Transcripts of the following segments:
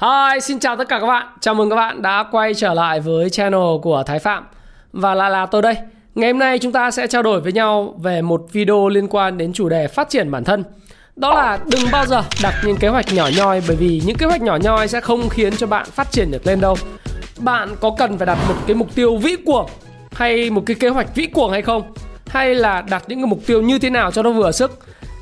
Hi, xin chào tất cả các bạn. Chào mừng các bạn đã quay trở lại với channel của Thái Phạm. Và lại là tôi đây. Ngày hôm nay chúng ta sẽ trao đổi với nhau về một video liên quan đến chủ đề phát triển bản thân. Đó là đừng bao giờ đặt những kế hoạch nhỏ nhoi bởi vì những kế hoạch nhỏ nhoi sẽ không khiến cho bạn phát triển được lên đâu. Bạn có cần phải đặt một cái mục tiêu vĩ cuồng hay một cái kế hoạch vĩ cuồng hay không? Hay là đặt những cái mục tiêu như thế nào cho nó vừa sức?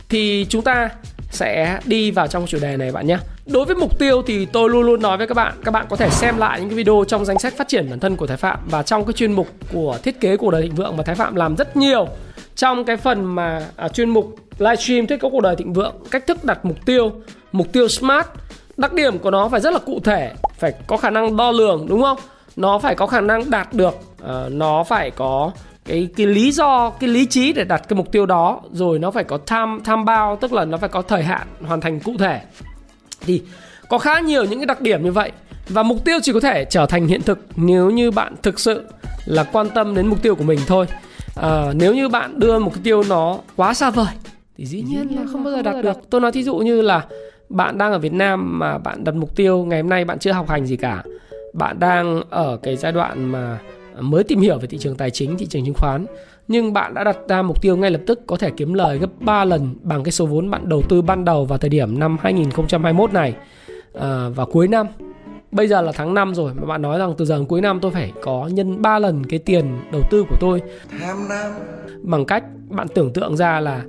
Thì chúng ta sẽ đi vào trong chủ đề này bạn nhé. Đối với mục tiêu thì tôi luôn luôn nói với các bạn, các bạn có thể xem lại những cái video trong danh sách phát triển bản thân của Thái Phạm và trong cái chuyên mục của thiết kế cuộc đời thịnh vượng mà Thái Phạm làm rất nhiều trong cái phần mà à, chuyên mục livestream thiết kế cuộc đời thịnh vượng, cách thức đặt mục tiêu, mục tiêu smart, đặc điểm của nó phải rất là cụ thể, phải có khả năng đo lường đúng không? Nó phải có khả năng đạt được, à, nó phải có cái cái lý do cái lý trí để đặt cái mục tiêu đó rồi nó phải có tham tham bao tức là nó phải có thời hạn hoàn thành cụ thể thì có khá nhiều những cái đặc điểm như vậy và mục tiêu chỉ có thể trở thành hiện thực nếu như bạn thực sự là quan tâm đến mục tiêu của mình thôi. À, nếu như bạn đưa một tiêu nó quá xa vời thì dĩ nhiên là không bao giờ đạt được. Tôi nói thí dụ như là bạn đang ở Việt Nam mà bạn đặt mục tiêu ngày hôm nay bạn chưa học hành gì cả. Bạn đang ở cái giai đoạn mà mới tìm hiểu về thị trường tài chính, thị trường chứng khoán nhưng bạn đã đặt ra mục tiêu ngay lập tức có thể kiếm lời gấp 3 lần bằng cái số vốn bạn đầu tư ban đầu vào thời điểm năm 2021 này à, vào cuối năm. Bây giờ là tháng 5 rồi mà bạn nói rằng từ giờ đến cuối năm tôi phải có nhân 3 lần cái tiền đầu tư của tôi. Tham nam. Bằng cách bạn tưởng tượng ra là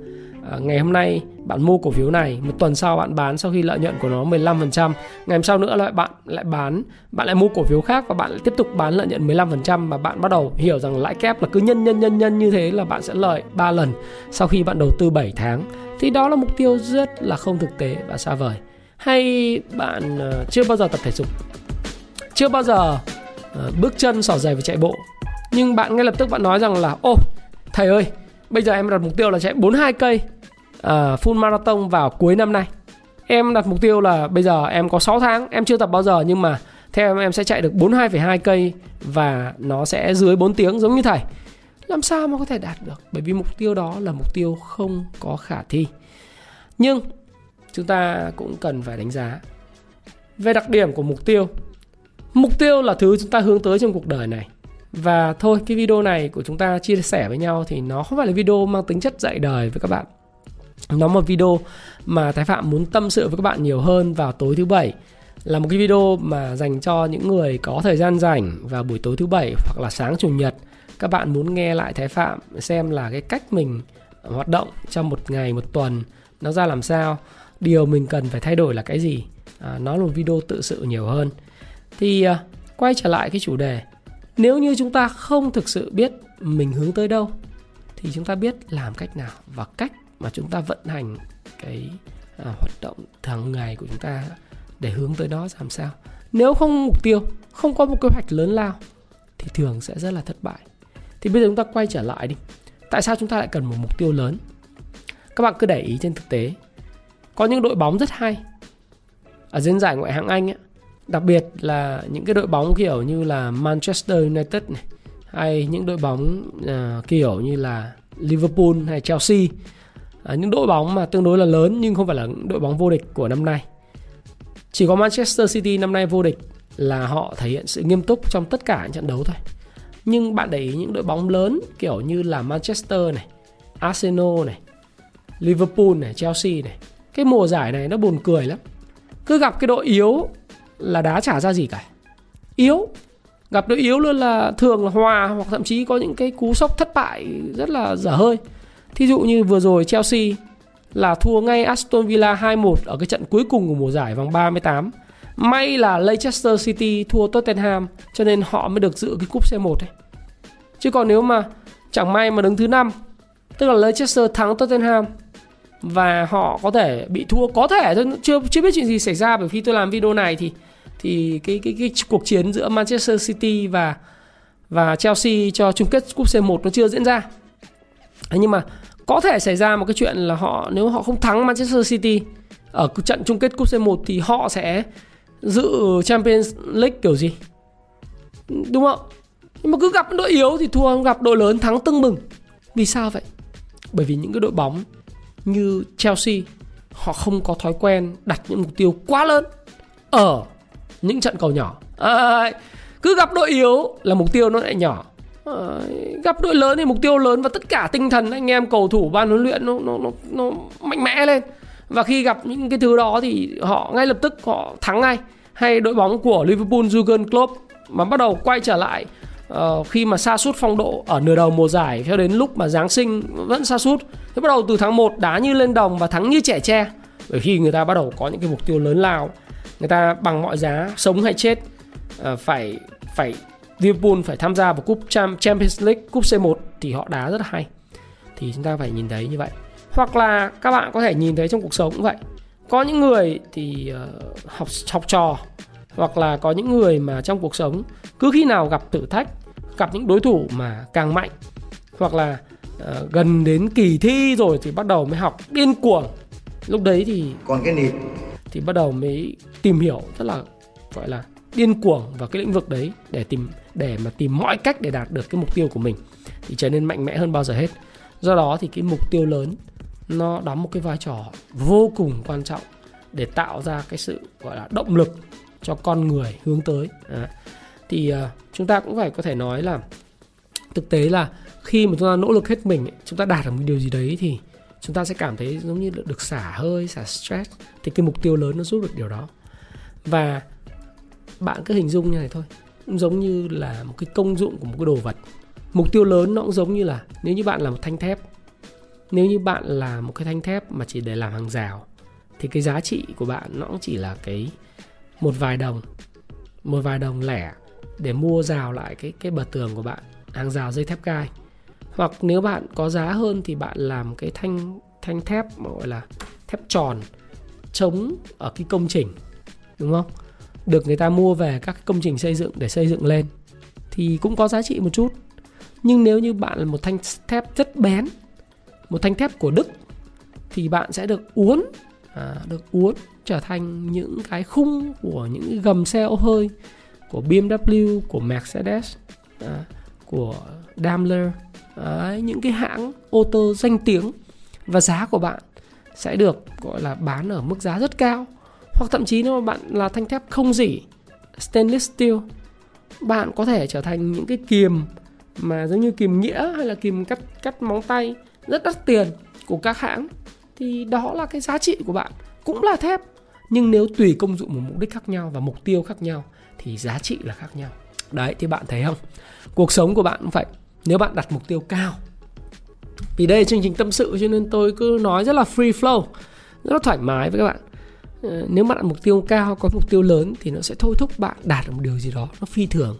à, ngày hôm nay bạn mua cổ phiếu này, một tuần sau bạn bán sau khi lợi nhuận của nó 15% ngày hôm sau nữa lại bạn lại bán, bạn lại mua cổ phiếu khác và bạn lại tiếp tục bán lợi nhuận 15% và bạn bắt đầu hiểu rằng lãi kép là cứ nhân nhân nhân nhân như thế là bạn sẽ lợi 3 lần sau khi bạn đầu tư 7 tháng. Thì đó là mục tiêu rất là không thực tế và xa vời. Hay bạn ờ, chưa bao giờ tập thể dục, chưa bao giờ ờ, bước chân, xỏ giày và chạy bộ, nhưng bạn ngay lập tức bạn nói rằng là, ô, thầy ơi, bây giờ em đặt mục tiêu là chạy 42 cây uh, full marathon vào cuối năm nay. Em đặt mục tiêu là bây giờ em có 6 tháng em chưa tập bao giờ nhưng mà theo em em sẽ chạy được 42,2 cây và nó sẽ dưới 4 tiếng giống như thầy. Làm sao mà có thể đạt được? Bởi vì mục tiêu đó là mục tiêu không có khả thi. Nhưng chúng ta cũng cần phải đánh giá về đặc điểm của mục tiêu. Mục tiêu là thứ chúng ta hướng tới trong cuộc đời này. Và thôi cái video này của chúng ta chia sẻ với nhau thì nó không phải là video mang tính chất dạy đời với các bạn nó một video mà Thái Phạm muốn tâm sự với các bạn nhiều hơn vào tối thứ bảy. Là một cái video mà dành cho những người có thời gian rảnh vào buổi tối thứ bảy hoặc là sáng chủ nhật. Các bạn muốn nghe lại Thái Phạm xem là cái cách mình hoạt động trong một ngày một tuần nó ra làm sao. Điều mình cần phải thay đổi là cái gì? À, nó là một video tự sự nhiều hơn. Thì à, quay trở lại cái chủ đề. Nếu như chúng ta không thực sự biết mình hướng tới đâu thì chúng ta biết làm cách nào và cách mà chúng ta vận hành cái à, hoạt động thường ngày của chúng ta để hướng tới đó làm sao? Nếu không mục tiêu không có một kế hoạch lớn lao thì thường sẽ rất là thất bại. Thì bây giờ chúng ta quay trở lại đi. Tại sao chúng ta lại cần một mục tiêu lớn? Các bạn cứ để ý trên thực tế. Có những đội bóng rất hay ở diễn giải ngoại hạng Anh ấy, đặc biệt là những cái đội bóng kiểu như là Manchester United này hay những đội bóng uh, kiểu như là Liverpool hay Chelsea à, những đội bóng mà tương đối là lớn nhưng không phải là đội bóng vô địch của năm nay. Chỉ có Manchester City năm nay vô địch là họ thể hiện sự nghiêm túc trong tất cả những trận đấu thôi. Nhưng bạn để ý những đội bóng lớn kiểu như là Manchester này Arsenal này Liverpool này Chelsea này cái mùa giải này nó buồn cười lắm. Cứ gặp cái đội yếu là đá trả ra gì cả. Yếu gặp đội yếu luôn là thường là hòa hoặc thậm chí có những cái cú sốc thất bại rất là dở hơi. Thí dụ như vừa rồi Chelsea là thua ngay Aston Villa 2-1 ở cái trận cuối cùng của mùa giải vòng 38. May là Leicester City thua Tottenham, cho nên họ mới được giữ cái cúp C1 ấy. Chứ còn nếu mà chẳng may mà đứng thứ năm, tức là Leicester thắng Tottenham và họ có thể bị thua, có thể tôi chưa chưa biết chuyện gì xảy ra bởi khi tôi làm video này thì thì cái cái cái cuộc chiến giữa Manchester City và và Chelsea cho chung kết cúp C1 nó chưa diễn ra. Thế nhưng mà có thể xảy ra một cái chuyện là họ nếu họ không thắng Manchester City ở trận chung kết cúp C1 thì họ sẽ dự Champions League kiểu gì? Đúng không? Nhưng mà cứ gặp đội yếu thì thua, gặp đội lớn thắng tưng bừng. Vì sao vậy? Bởi vì những cái đội bóng như Chelsea họ không có thói quen đặt những mục tiêu quá lớn ở những trận cầu nhỏ. À, cứ gặp đội yếu là mục tiêu nó lại nhỏ. Ờ, gặp đội lớn thì mục tiêu lớn và tất cả tinh thần anh em cầu thủ ban huấn luyện nó nó nó, nó mạnh mẽ lên. Và khi gặp những cái thứ đó thì họ ngay lập tức họ thắng ngay. Hay đội bóng của Liverpool Jurgen Klopp mà bắt đầu quay trở lại uh, khi mà sa sút phong độ ở nửa đầu mùa giải cho đến lúc mà Giáng sinh vẫn sa sút thế bắt đầu từ tháng 1 đá như lên đồng và thắng như trẻ tre bởi khi người ta bắt đầu có những cái mục tiêu lớn lao người ta bằng mọi giá sống hay chết uh, phải phải Liverpool phải tham gia vào cúp Champions League cúp C1 thì họ đá rất là hay. Thì chúng ta phải nhìn thấy như vậy. Hoặc là các bạn có thể nhìn thấy trong cuộc sống cũng vậy. Có những người thì uh, học học trò hoặc là có những người mà trong cuộc sống cứ khi nào gặp thử thách gặp những đối thủ mà càng mạnh hoặc là uh, gần đến kỳ thi rồi thì bắt đầu mới học điên cuồng. Lúc đấy thì còn cái nịt thì bắt đầu mới tìm hiểu rất là gọi là điên cuồng vào cái lĩnh vực đấy để tìm để mà tìm mọi cách để đạt được cái mục tiêu của mình thì trở nên mạnh mẽ hơn bao giờ hết. Do đó thì cái mục tiêu lớn nó đóng một cái vai trò vô cùng quan trọng để tạo ra cái sự gọi là động lực cho con người hướng tới. À. thì uh, chúng ta cũng phải có thể nói là thực tế là khi mà chúng ta nỗ lực hết mình chúng ta đạt được một điều gì đấy thì chúng ta sẽ cảm thấy giống như được xả hơi xả stress. Thì cái mục tiêu lớn nó giúp được điều đó. Và bạn cứ hình dung như này thôi. Cũng giống như là một cái công dụng của một cái đồ vật. Mục tiêu lớn nó cũng giống như là nếu như bạn là một thanh thép, nếu như bạn là một cái thanh thép mà chỉ để làm hàng rào, thì cái giá trị của bạn nó cũng chỉ là cái một vài đồng, một vài đồng lẻ để mua rào lại cái cái bờ tường của bạn, hàng rào dây thép gai. Hoặc nếu bạn có giá hơn thì bạn làm cái thanh thanh thép mà gọi là thép tròn chống ở cái công trình, đúng không? Được người ta mua về các công trình xây dựng để xây dựng lên thì cũng có giá trị một chút. Nhưng nếu như bạn là một thanh thép rất bén một thanh thép của đức thì bạn sẽ được uốn à, được uốn trở thành những cái khung của những gầm xe ô hơi của BMW, của Mercedes, à, của Daimler, à, những cái hãng ô tô danh tiếng. Và giá của bạn sẽ được gọi là bán ở mức giá rất cao hoặc thậm chí nếu mà bạn là thanh thép không dỉ, stainless steel, bạn có thể trở thành những cái kiềm mà giống như kiềm nghĩa hay là kiềm cắt cắt móng tay rất đắt tiền của các hãng. Thì đó là cái giá trị của bạn. Cũng là thép, nhưng nếu tùy công dụng một mục đích khác nhau và mục tiêu khác nhau thì giá trị là khác nhau. Đấy, thì bạn thấy không? Cuộc sống của bạn cũng vậy. Nếu bạn đặt mục tiêu cao. Vì đây là chương trình tâm sự cho nên tôi cứ nói rất là free flow, rất là thoải mái với các bạn. Ờ, nếu bạn đặt mục tiêu cao có mục tiêu lớn thì nó sẽ thôi thúc bạn đạt được một điều gì đó nó phi thường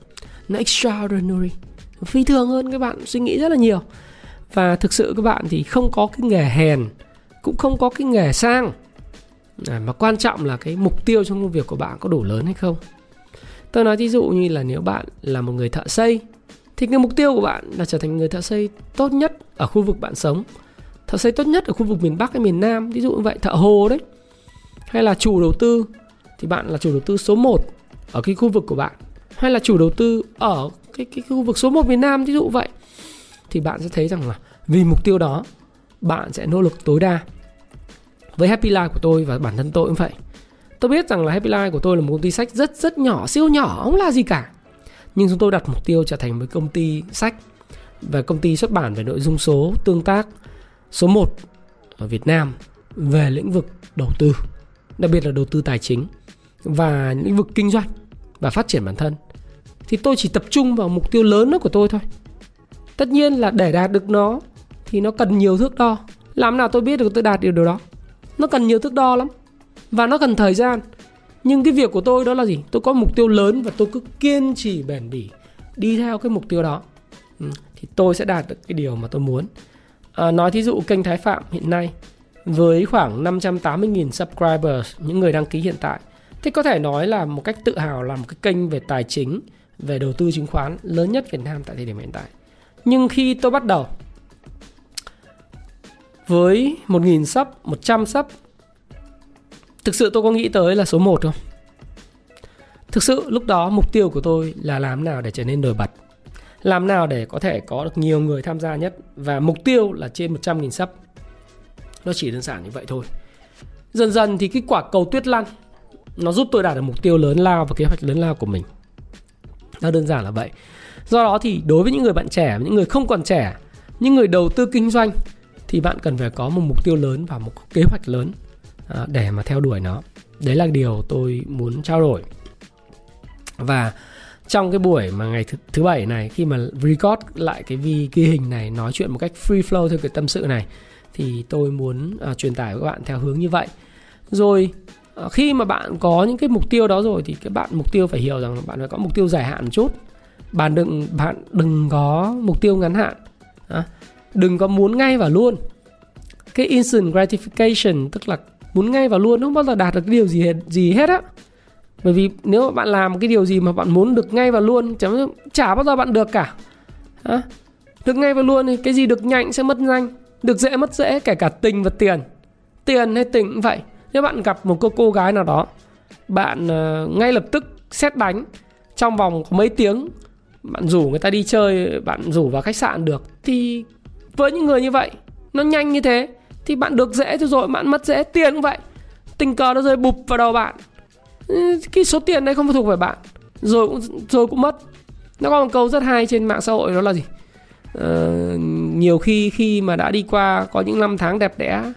nó extraordinary nó phi thường hơn các bạn suy nghĩ rất là nhiều. Và thực sự các bạn thì không có cái nghề hèn cũng không có cái nghề sang. À, mà quan trọng là cái mục tiêu trong công việc của bạn có đủ lớn hay không. Tôi nói ví dụ như là nếu bạn là một người thợ xây thì cái mục tiêu của bạn là trở thành người thợ xây tốt nhất ở khu vực bạn sống. Thợ xây tốt nhất ở khu vực miền bắc hay miền nam ví dụ như vậy thợ hồ đấy hay là chủ đầu tư thì bạn là chủ đầu tư số 1 ở cái khu vực của bạn. Hay là chủ đầu tư ở cái, cái khu vực số 1 việt Nam ví dụ vậy. Thì bạn sẽ thấy rằng là vì mục tiêu đó bạn sẽ nỗ lực tối đa với Happy Life của tôi và bản thân tôi cũng vậy. Tôi biết rằng là Happy Life của tôi là một công ty sách rất rất nhỏ siêu nhỏ không là gì cả. Nhưng chúng tôi đặt mục tiêu trở thành một công ty sách và công ty xuất bản về nội dung số tương tác số 1 ở Việt Nam về lĩnh vực đầu tư đặc biệt là đầu tư tài chính và lĩnh vực kinh doanh và phát triển bản thân thì tôi chỉ tập trung vào mục tiêu lớn đó của tôi thôi. Tất nhiên là để đạt được nó thì nó cần nhiều thước đo. Làm nào tôi biết được tôi đạt được điều đó? Nó cần nhiều thước đo lắm và nó cần thời gian. Nhưng cái việc của tôi đó là gì? Tôi có mục tiêu lớn và tôi cứ kiên trì bền bỉ đi theo cái mục tiêu đó. Ừ, thì tôi sẽ đạt được cái điều mà tôi muốn. À, nói thí dụ kênh thái phạm hiện nay với khoảng 580.000 subscribers, những người đăng ký hiện tại. Thì có thể nói là một cách tự hào là một cái kênh về tài chính, về đầu tư chứng khoán lớn nhất Việt Nam tại thời điểm hiện tại. Nhưng khi tôi bắt đầu với 1.000 sub, 100 sub, thực sự tôi có nghĩ tới là số 1 không? Thực sự lúc đó mục tiêu của tôi là làm nào để trở nên nổi bật làm nào để có thể có được nhiều người tham gia nhất và mục tiêu là trên 100.000 sub nó chỉ đơn giản như vậy thôi. Dần dần thì cái quả cầu tuyết lăn nó giúp tôi đạt được mục tiêu lớn lao và kế hoạch lớn lao của mình. Nó đơn giản là vậy. Do đó thì đối với những người bạn trẻ những người không còn trẻ những người đầu tư kinh doanh thì bạn cần phải có một mục tiêu lớn và một kế hoạch lớn à, để mà theo đuổi nó. Đấy là điều tôi muốn trao đổi. Và trong cái buổi mà ngày thứ, thứ bảy này khi mà record lại cái vi ghi hình này nói chuyện một cách free flow theo cái tâm sự này thì tôi muốn à, truyền tải với các bạn theo hướng như vậy. Rồi à, khi mà bạn có những cái mục tiêu đó rồi thì các bạn mục tiêu phải hiểu rằng bạn phải có mục tiêu dài hạn một chút. Bạn đừng bạn đừng có mục tiêu ngắn hạn à, đừng có muốn ngay và luôn. Cái instant gratification tức là muốn ngay và luôn không bao giờ đạt được cái điều gì gì hết á. Bởi vì nếu mà bạn làm cái điều gì mà bạn muốn được ngay và luôn chả, chả bao giờ bạn được cả à, được ngay và luôn thì cái gì được nhanh sẽ mất nhanh được dễ mất dễ kể cả tình và tiền. Tiền hay tình cũng vậy. Nếu bạn gặp một cô cô gái nào đó bạn uh, ngay lập tức xét đánh trong vòng có mấy tiếng bạn rủ người ta đi chơi bạn rủ vào khách sạn được thì với những người như vậy nó nhanh như thế thì bạn được dễ thôi rồi bạn mất dễ tiền cũng vậy. Tình cờ nó rơi bụp vào đầu bạn. Ừ, cái số tiền đấy không thuộc về bạn. Rồi cũng rồi cũng mất. Nó có một câu rất hay trên mạng xã hội đó là gì? Uh, nhiều khi khi mà đã đi qua có những năm tháng đẹp đẽ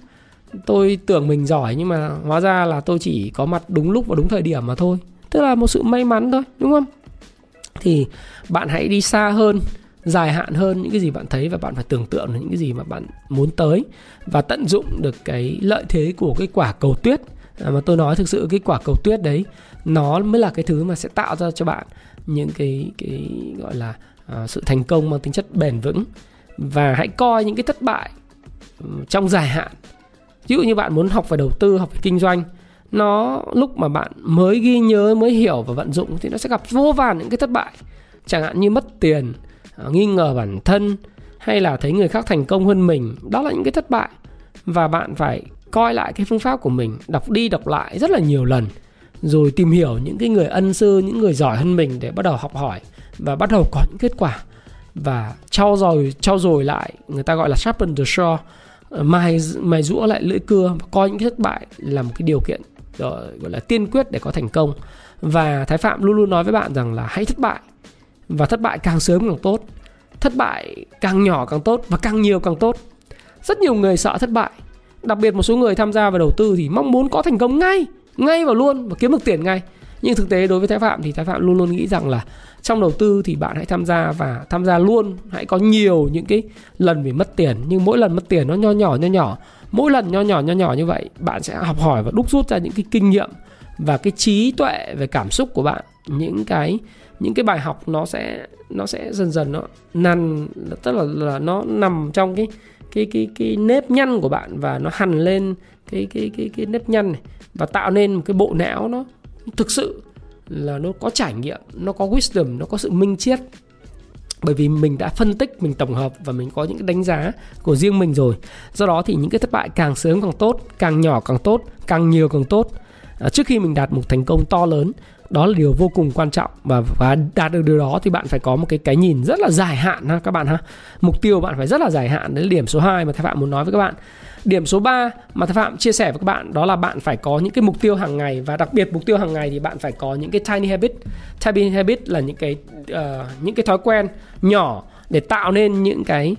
tôi tưởng mình giỏi nhưng mà hóa ra là tôi chỉ có mặt đúng lúc và đúng thời điểm mà thôi. Tức là một sự may mắn thôi đúng không? Thì bạn hãy đi xa hơn dài hạn hơn những cái gì bạn thấy và bạn phải tưởng tượng những cái gì mà bạn muốn tới và tận dụng được cái lợi thế của cái quả cầu tuyết. À, mà tôi nói thực sự cái quả cầu tuyết đấy nó mới là cái thứ mà sẽ tạo ra cho bạn những cái cái gọi là Ờ, sự thành công mang tính chất bền vững. Và hãy coi những cái thất bại ừ, trong dài hạn. Ví dụ như bạn muốn học về đầu tư, học về kinh doanh, nó lúc mà bạn mới ghi nhớ, mới hiểu và vận dụng thì nó sẽ gặp vô vàn những cái thất bại. Chẳng hạn như mất tiền ờ, nghi ngờ bản thân, hay là thấy người khác thành công hơn mình. Đó là những cái thất bại. Và bạn phải coi lại cái phương pháp của mình, đọc đi đọc lại rất là nhiều lần, rồi tìm hiểu những cái người ân sư, những người giỏi hơn mình để bắt đầu học hỏi và bắt đầu có những kết quả. Và trau dồi trau dồi lại, người ta gọi là sharpen the saw ờ, mài mài rũa lại lưỡi cưa và coi những thất bại là một cái điều kiện ờ, gọi là tiên quyết để có thành công. Và thái phạm luôn luôn nói với bạn rằng là hãy thất bại, và thất bại càng sớm càng tốt. Thất bại càng nhỏ càng tốt và càng nhiều càng tốt. Rất nhiều người sợ thất bại, đặc biệt một số người tham gia vào đầu tư thì mong muốn có thành công ngay ngay và luôn và kiếm được tiền ngay nhưng thực tế đối với thái phạm thì thái phạm luôn luôn nghĩ rằng là trong đầu tư thì bạn hãy tham gia và tham gia luôn. Hãy có nhiều những cái lần bị mất tiền nhưng mỗi lần mất tiền nó nho nhỏ nho nhỏ. Mỗi lần nho nhỏ nho nhỏ như vậy bạn sẽ học hỏi và đúc rút ra những cái kinh nghiệm và cái trí tuệ về cảm xúc của bạn. Những cái những cái bài học nó sẽ nó sẽ dần dần nó nằn tức là, là nó nằm trong cái cái cái cái nếp nhăn của bạn và nó hằn lên cái cái cái cái nếp nhăn này và tạo nên một cái bộ não nó thực sự là nó có trải nghiệm, nó có wisdom, nó có sự minh triết. Bởi vì mình đã phân tích, mình tổng hợp và mình có những cái đánh giá của riêng mình rồi. Do đó thì những cái thất bại càng sớm càng tốt, càng nhỏ càng tốt, càng nhiều càng tốt. À, trước khi mình đạt một thành công to lớn đó là điều vô cùng quan trọng. Và và đạt được điều đó thì bạn phải có một cái cái nhìn rất là dài hạn ha các bạn ha. Mục tiêu bạn phải rất là dài hạn. Đấy là điểm số 2 mà thầy phạm muốn nói với các bạn. Điểm số 3 mà thầy phạm chia sẻ với các bạn đó là bạn phải có những cái mục tiêu hàng ngày. Và đặc biệt mục tiêu hàng ngày thì bạn phải có những cái tiny habit. Tiny habit là những cái uh, những cái thói quen nhỏ để tạo nên những cái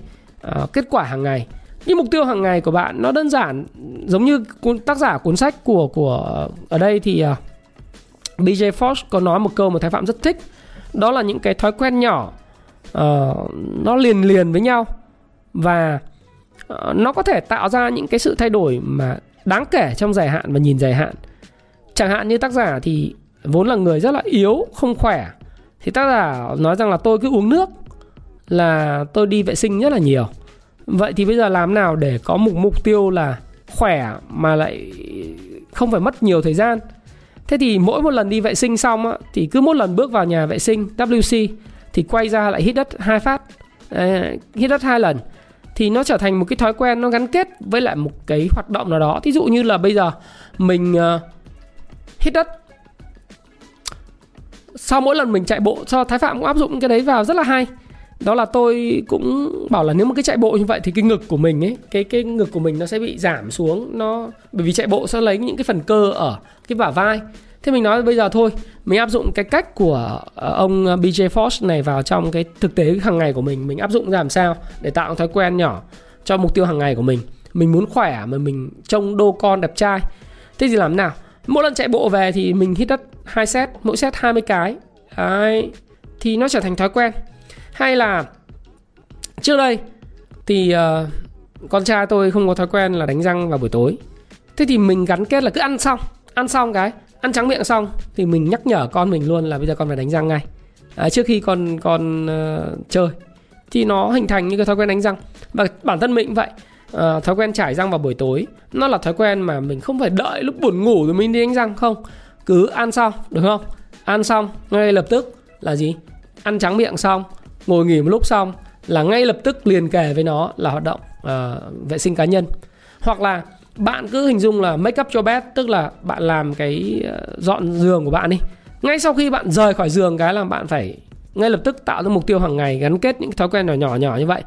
uh, kết quả hàng ngày. Nhưng mục tiêu hàng ngày của bạn nó đơn giản giống như tác giả cuốn sách của của ở đây thì uh, BJ Fox có nói một câu mà Thái Phạm rất thích. Đó là những cái thói quen nhỏ uh, nó liền liền với nhau và uh, nó có thể tạo ra những cái sự thay đổi mà đáng kể trong dài hạn và nhìn dài hạn. Chẳng hạn như tác giả thì vốn là người rất là yếu không khỏe. Thì tác giả nói rằng là tôi cứ uống nước là tôi đi vệ sinh rất là nhiều. Vậy thì bây giờ làm nào để có một mục tiêu là khỏe mà lại không phải mất nhiều thời gian? Thế thì mỗi một lần đi vệ sinh xong á, thì cứ mỗi lần bước vào nhà vệ sinh WC thì quay ra lại hít đất hai phát à, hít đất hai lần thì nó trở thành một cái thói quen nó gắn kết với lại một cái hoạt động nào đó. Thí dụ như là bây giờ mình uh, hít đất. Sau mỗi lần mình chạy bộ cho thái phạm cũng áp dụng cái đấy vào rất là hay đó là tôi cũng bảo là nếu mà cái chạy bộ như vậy thì cái ngực của mình ấy, cái cái ngực của mình nó sẽ bị giảm xuống, nó, bởi vì chạy bộ sẽ lấy những cái phần cơ ở cái bả vai. Thế mình nói bây giờ thôi, mình áp dụng cái cách của ờ, ông ờ, BJ Fox này vào trong cái thực tế hàng ngày của mình mình áp dụng ra làm sao để tạo thói quen nhỏ cho mục tiêu hàng ngày của mình. Mình muốn khỏe mà mình trông đô con đẹp trai. Thế thì làm nào? Mỗi lần chạy bộ về thì mình hít đất hai set, mỗi set 20 cái. Đấy. thì nó trở thành thói quen hay là trước đây thì uh, con trai tôi không có thói quen là đánh răng vào buổi tối. Thế thì mình gắn kết là cứ ăn xong ăn xong cái ăn trắng miệng xong thì mình nhắc nhở con mình luôn là bây giờ con phải đánh răng ngay. À, trước khi con con uh, chơi thì nó hình thành như cái thói quen đánh răng. Và bản thân mình cũng vậy à, thói quen trải răng vào buổi tối nó là thói quen mà mình không phải đợi lúc buồn ngủ rồi mình đi đánh răng không. Cứ ăn xong được không? Ăn xong ngay lập tức là gì? Ăn trắng miệng xong ngồi nghỉ một lúc xong là ngay lập tức liền kề với nó là hoạt động uh, vệ sinh cá nhân. Hoặc là bạn cứ hình dung là make up cho bed tức là bạn làm cái ờ, dọn giường của bạn đi. Ngay sau khi bạn rời khỏi giường cái là bạn phải ngay lập tức tạo ra mục tiêu hàng ngày gắn kết những thói quen nhỏ nhỏ nhỏ như vậy.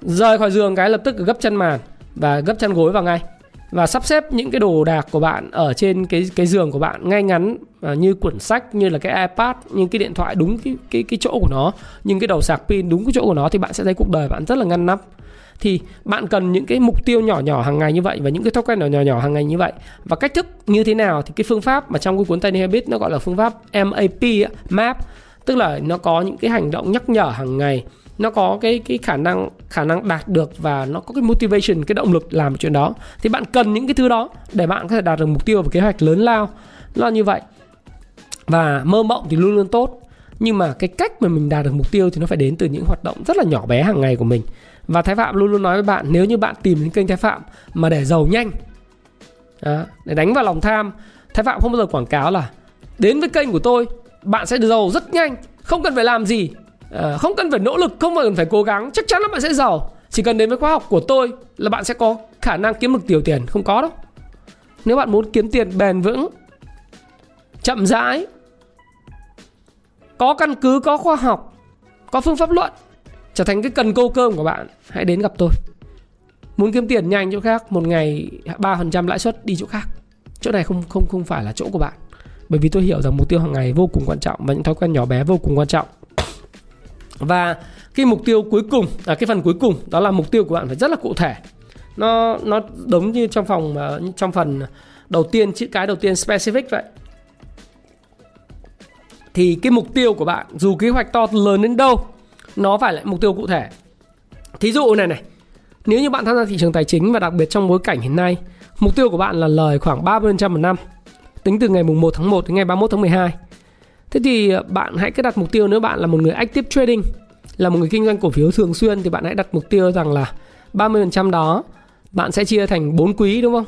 Rời khỏi giường cái lập tức gấp chân màn và gấp chân gối vào ngay và sắp xếp những cái đồ đạc của bạn ở trên cái cái giường của bạn ngay ngắn à, như quyển sách như là cái iPad như cái điện thoại đúng cái cái cái chỗ của nó nhưng cái đầu sạc pin đúng cái chỗ của nó thì bạn sẽ thấy cuộc đời bạn rất là ngăn nắp. Thì bạn cần những cái mục tiêu nhỏ nhỏ hàng ngày như vậy và những cái thói quen nhỏ nhỏ nhỏ hàng ngày như vậy. Và cách thức như thế nào thì cái phương pháp mà trong cái cuốn Tiny Habits nó gọi là phương pháp MAP MAP tức là nó có những cái hành động nhắc nhở hàng ngày nó có cái cái khả năng khả năng đạt được và nó có cái motivation cái động lực làm chuyện đó. Thì bạn cần những cái thứ đó để bạn có thể đạt được mục tiêu và kế hoạch lớn lao. Nó như vậy. Và mơ mộng thì luôn luôn tốt. Nhưng mà cái cách mà mình đạt được mục tiêu thì nó phải đến từ những hoạt động rất là nhỏ bé hàng ngày của mình. Và thái phạm luôn luôn nói với bạn nếu như bạn tìm đến kênh thái phạm mà để giàu nhanh đó, để đánh vào lòng tham thái phạm không bao giờ quảng cáo là đến với kênh của tôi bạn sẽ giàu rất nhanh không cần phải làm gì. Ờ, không cần phải nỗ lực, không cần phải cố gắng, chắc chắn là bạn sẽ giàu. Chỉ cần đến với khóa học của tôi là bạn sẽ có khả năng kiếm được tiểu tiền. Không có đâu. Nếu bạn muốn kiếm tiền bền vững, chậm rãi, có căn cứ, có khoa học, có phương pháp luận, trở thành cái cần câu cơm của bạn, hãy đến gặp tôi. Muốn kiếm tiền nhanh chỗ khác, một ngày 3% lãi suất đi chỗ khác. Chỗ này không không không phải là chỗ của bạn. Bởi vì tôi hiểu rằng mục tiêu hàng ngày vô cùng quan trọng và những thói quen nhỏ bé vô cùng quan trọng và cái mục tiêu cuối cùng à, cái phần cuối cùng đó là mục tiêu của bạn phải rất là cụ thể. Nó nó giống như trong phòng trong phần đầu tiên chữ cái đầu tiên specific vậy. Thì cái mục tiêu của bạn dù kế hoạch to lớn đến đâu nó phải là mục tiêu cụ thể. Thí dụ này này nếu như bạn tham gia thị trường tài chính và đặc biệt trong bối cảnh hiện nay mục tiêu của bạn là lời khoảng 30% một năm tính từ ngày mùng 1 tháng 1 đến ngày 31 tháng 12 Thế thì ờ, bạn hãy cứ đặt mục tiêu nếu bạn là một người active trading là một người kinh doanh cổ phiếu thường xuyên thì bạn hãy đặt mục tiêu rằng là 30% đó bạn sẽ chia thành 4 quý đúng không?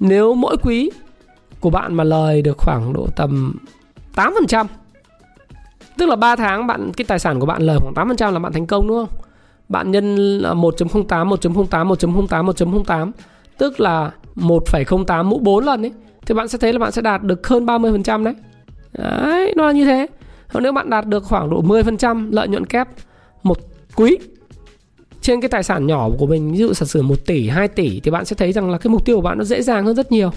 Nếu mỗi quý của bạn mà lời được khoảng độ tầm 8% Tức là 3 tháng bạn cái tài sản của bạn lời khoảng 8% là bạn thành công đúng không? Bạn nhân 1.08, 1.08, 1.08, 1.08 Tức là 1,08 mũ 4 lần ấy Thì bạn sẽ thấy là bạn sẽ đạt được hơn 30% đấy Đấy, nó là như thế. Còn nếu bạn đạt được khoảng độ 10% lợi nhuận kép một quý trên cái tài sản nhỏ của mình ví dụ sản sử 1 tỷ, 2 tỷ thì bạn sẽ thấy rằng là cái mục tiêu của bạn nó dễ dàng hơn rất nhiều.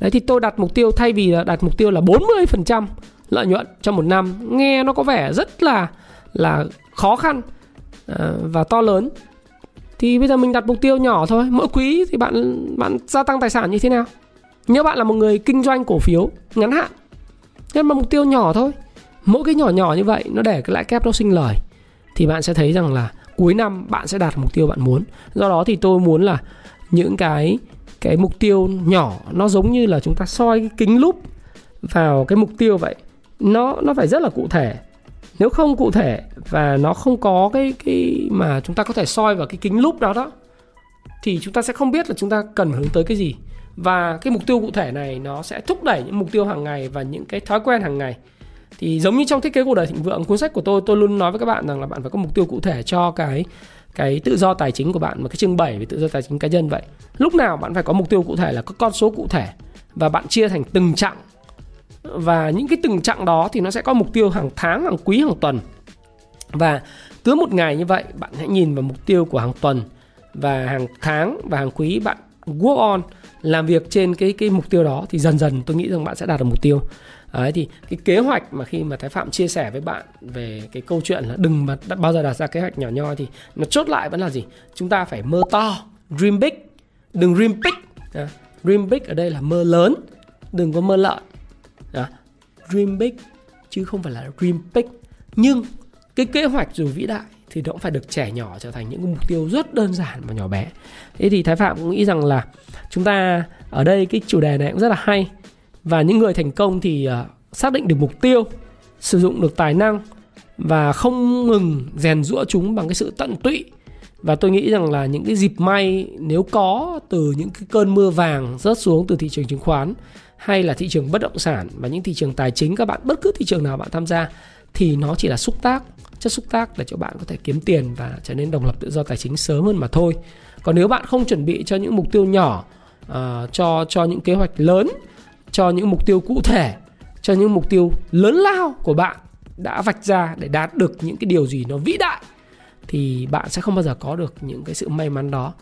Đấy thì tôi đặt mục tiêu thay vì là đặt mục tiêu là 40% lợi nhuận trong một năm nghe nó có vẻ rất là là khó khăn ờ, và to lớn thì bây giờ mình đặt mục tiêu nhỏ thôi mỗi quý thì bạn bạn gia tăng tài sản như thế nào nếu bạn là một người kinh doanh cổ phiếu ngắn hạn nhưng mà mục tiêu nhỏ thôi. Mỗi cái nhỏ nhỏ như vậy nó để cái lãi kép nó sinh lời. Thì bạn sẽ thấy rằng là cuối năm bạn sẽ đạt mục tiêu bạn muốn. Do đó thì tôi muốn là những cái cái mục tiêu nhỏ nó giống như là chúng ta soi cái kính lúp vào cái mục tiêu vậy. Nó nó phải rất là cụ thể. Nếu không cụ thể và nó không có cái cái mà chúng ta có thể soi vào cái kính lúp đó đó, thì chúng ta sẽ không biết là chúng ta cần hướng tới cái gì và cái mục tiêu cụ thể này nó sẽ thúc đẩy những mục tiêu hàng ngày và những cái thói quen hàng ngày. Thì giống như trong thiết kế cuộc đời thịnh vượng, cuốn sách của tôi tôi luôn nói với các bạn rằng là bạn phải có mục tiêu cụ thể cho cái cái tự do tài chính của bạn mà cái chương 7 về tự do tài chính cá nhân vậy. Lúc nào bạn phải có mục tiêu cụ thể là có con số cụ thể và bạn chia thành từng chặng. Và những cái từng chặng đó thì nó sẽ có mục tiêu hàng tháng, hàng quý, hàng tuần. Và cứ một ngày như vậy, bạn hãy nhìn vào mục tiêu của hàng tuần và hàng tháng và hàng quý, bạn work on làm việc trên cái cái mục tiêu đó thì dần dần tôi nghĩ rằng bạn sẽ đạt được mục tiêu Đấy thì cái kế hoạch mà khi mà Thái Phạm chia sẻ với bạn về cái câu chuyện là đừng mà bao giờ đặt ra kế hoạch nhỏ nhoi thì nó chốt lại vẫn là gì? Chúng ta phải mơ to, dream big, đừng dream big. À, dream big ở đây là mơ lớn, đừng có mơ lợn. À, dream big chứ không phải là dream big. Nhưng cái kế hoạch dù vĩ đại thì nó cũng phải được trẻ nhỏ trở thành những mục tiêu rất đơn giản và nhỏ bé. Thế thì Thái Phạm cũng nghĩ rằng là chúng ta ở đây cái chủ đề này cũng rất là hay và những người thành công thì uh, xác định được mục tiêu sử dụng được tài năng và không ngừng rèn rũa chúng bằng cái sự tận tụy và tôi nghĩ rằng là những cái dịp may nếu có từ những cái cơn mưa vàng rớt xuống từ thị trường chứng khoán hay là thị trường bất động sản và những thị trường tài chính các bạn bất cứ thị trường nào bạn tham gia thì nó chỉ là xúc tác chất xúc tác để cho bạn có thể kiếm tiền và trở nên độc lập tự do tài chính sớm hơn mà thôi. Còn nếu bạn không chuẩn bị cho những mục tiêu nhỏ uh, cho cho những kế hoạch lớn cho những mục tiêu cụ thể cho những mục tiêu lớn lao của bạn đã vạch ra để đạt được những cái điều gì nó vĩ đại thì bạn sẽ không bao giờ có được những cái sự may mắn đó.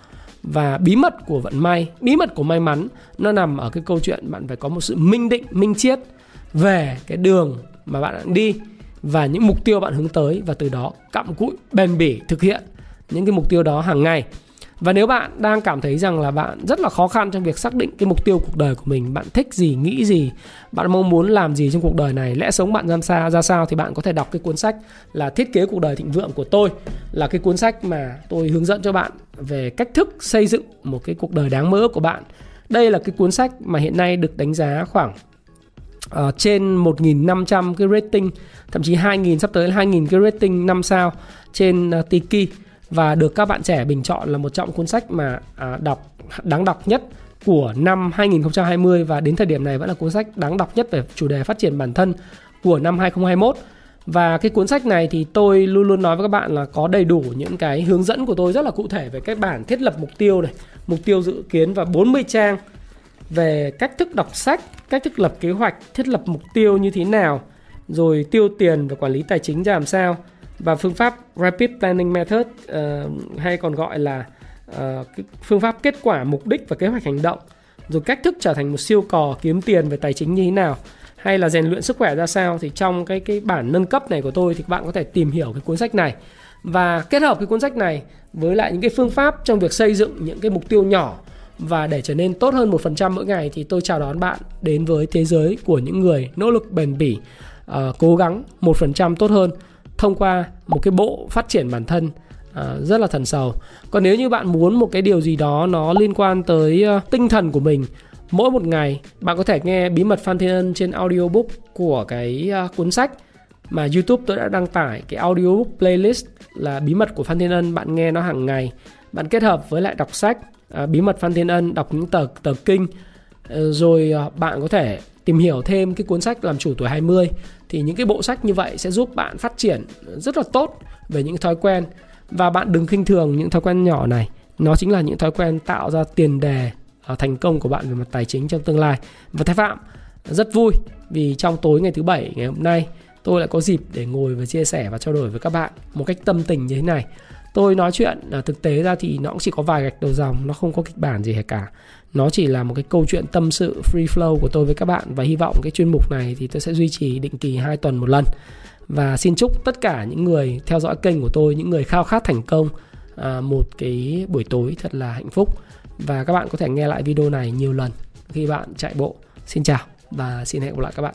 Và bí mật của vận may bí mật của may mắn nó nằm ở cái câu chuyện bạn phải có một sự minh định minh chiết về cái đường mà bạn đang đi và những mục tiêu bạn hướng tới và từ đó cặm cụi bền bỉ thực hiện những cái mục tiêu đó hàng ngày và nếu bạn đang cảm thấy rằng là bạn rất là khó khăn trong việc xác định cái mục tiêu cuộc đời của mình, bạn thích gì, nghĩ gì, bạn mong muốn làm gì trong cuộc đời này, lẽ sống bạn ra sao ra sao thì bạn có thể đọc cái cuốn sách là Thiết kế cuộc đời thịnh vượng của tôi, là cái cuốn sách mà tôi hướng dẫn cho bạn về cách thức xây dựng một cái cuộc đời đáng mơ ước của bạn. Đây là cái cuốn sách mà hiện nay được đánh giá khoảng uh, trên 1.500 cái rating, thậm chí 2.000 sắp tới 2.000 cái rating 5 sao trên uh, Tiki và được các bạn trẻ bình chọn là một trong cuốn sách mà uh, đọc đáng đọc nhất của năm 2020 và đến thời điểm này vẫn là cuốn sách đáng đọc nhất về chủ đề phát triển bản thân của năm 2021. Và cái cuốn sách này thì tôi luôn luôn nói với các bạn là có đầy đủ những cái hướng dẫn của tôi rất là cụ thể về các bản thiết lập mục tiêu này, mục tiêu dự kiến và 40 trang về cách thức đọc sách, cách thức lập kế hoạch, thiết lập mục tiêu như thế nào, rồi tiêu tiền và quản lý tài chính ra làm sao và phương pháp Rapid Planning Method uh, hay còn gọi là uh, phương pháp kết quả mục đích và kế hoạch hành động rồi cách thức trở thành một siêu cò kiếm tiền về tài chính như thế nào hay là rèn luyện sức khỏe ra sao thì trong cái cái bản nâng cấp này của tôi thì các bạn có thể tìm hiểu cái cuốn sách này. Và kết hợp cái cuốn sách này với lại những cái phương pháp trong việc xây dựng những cái mục tiêu nhỏ và để trở nên tốt hơn một phần trăm mỗi ngày thì tôi chào đón bạn đến với thế giới của những người nỗ lực bền bỉ uh, cố gắng một phần trăm tốt hơn thông qua một cái bộ phát triển bản thân à, rất là thần sầu. Còn nếu như bạn muốn một cái điều gì đó nó liên quan tới uh, tinh thần của mình mỗi một ngày bạn có thể nghe bí mật Phan Thiên Ân trên audiobook của cái uh, cuốn sách mà YouTube tôi đã đăng tải cái audiobook playlist là bí mật của Phan Thiên Ân. Bạn nghe nó hàng ngày bạn kết hợp với lại đọc sách À, bí mật Phan Thiên Ân, đọc những tờ tờ kinh. Ờ, rồi à, bạn có thể tìm hiểu thêm cái cuốn sách làm chủ tuổi 20 thì những cái bộ sách như vậy sẽ giúp bạn phát triển rất là tốt về những thói quen. Và bạn đừng khinh thường những thói quen nhỏ này. Nó chính là những thói quen tạo ra tiền đề à, thành công của bạn về mặt tài chính trong tương lai. Và thái phạm, rất vui vì trong tối ngày thứ bảy, ngày hôm nay, tôi lại có dịp để ngồi và chia sẻ và trao đổi với các bạn một cách tâm tình như thế này tôi nói chuyện là thực tế ra thì nó cũng chỉ có vài gạch đầu dòng nó không có kịch bản gì cả. Nó chỉ là một cái câu chuyện tâm sự free flow của tôi với các bạn và hy vọng cái chuyên mục này thì tôi sẽ duy trì định kỳ hai tuần một lần. Và xin chúc tất cả những người theo dõi kênh của tôi những người khao khát thành công à, một cái buổi tối thật là hạnh phúc. Và các bạn có thể nghe lại video này nhiều lần khi bạn chạy bộ. Xin chào và xin hẹn gặp lại các bạn.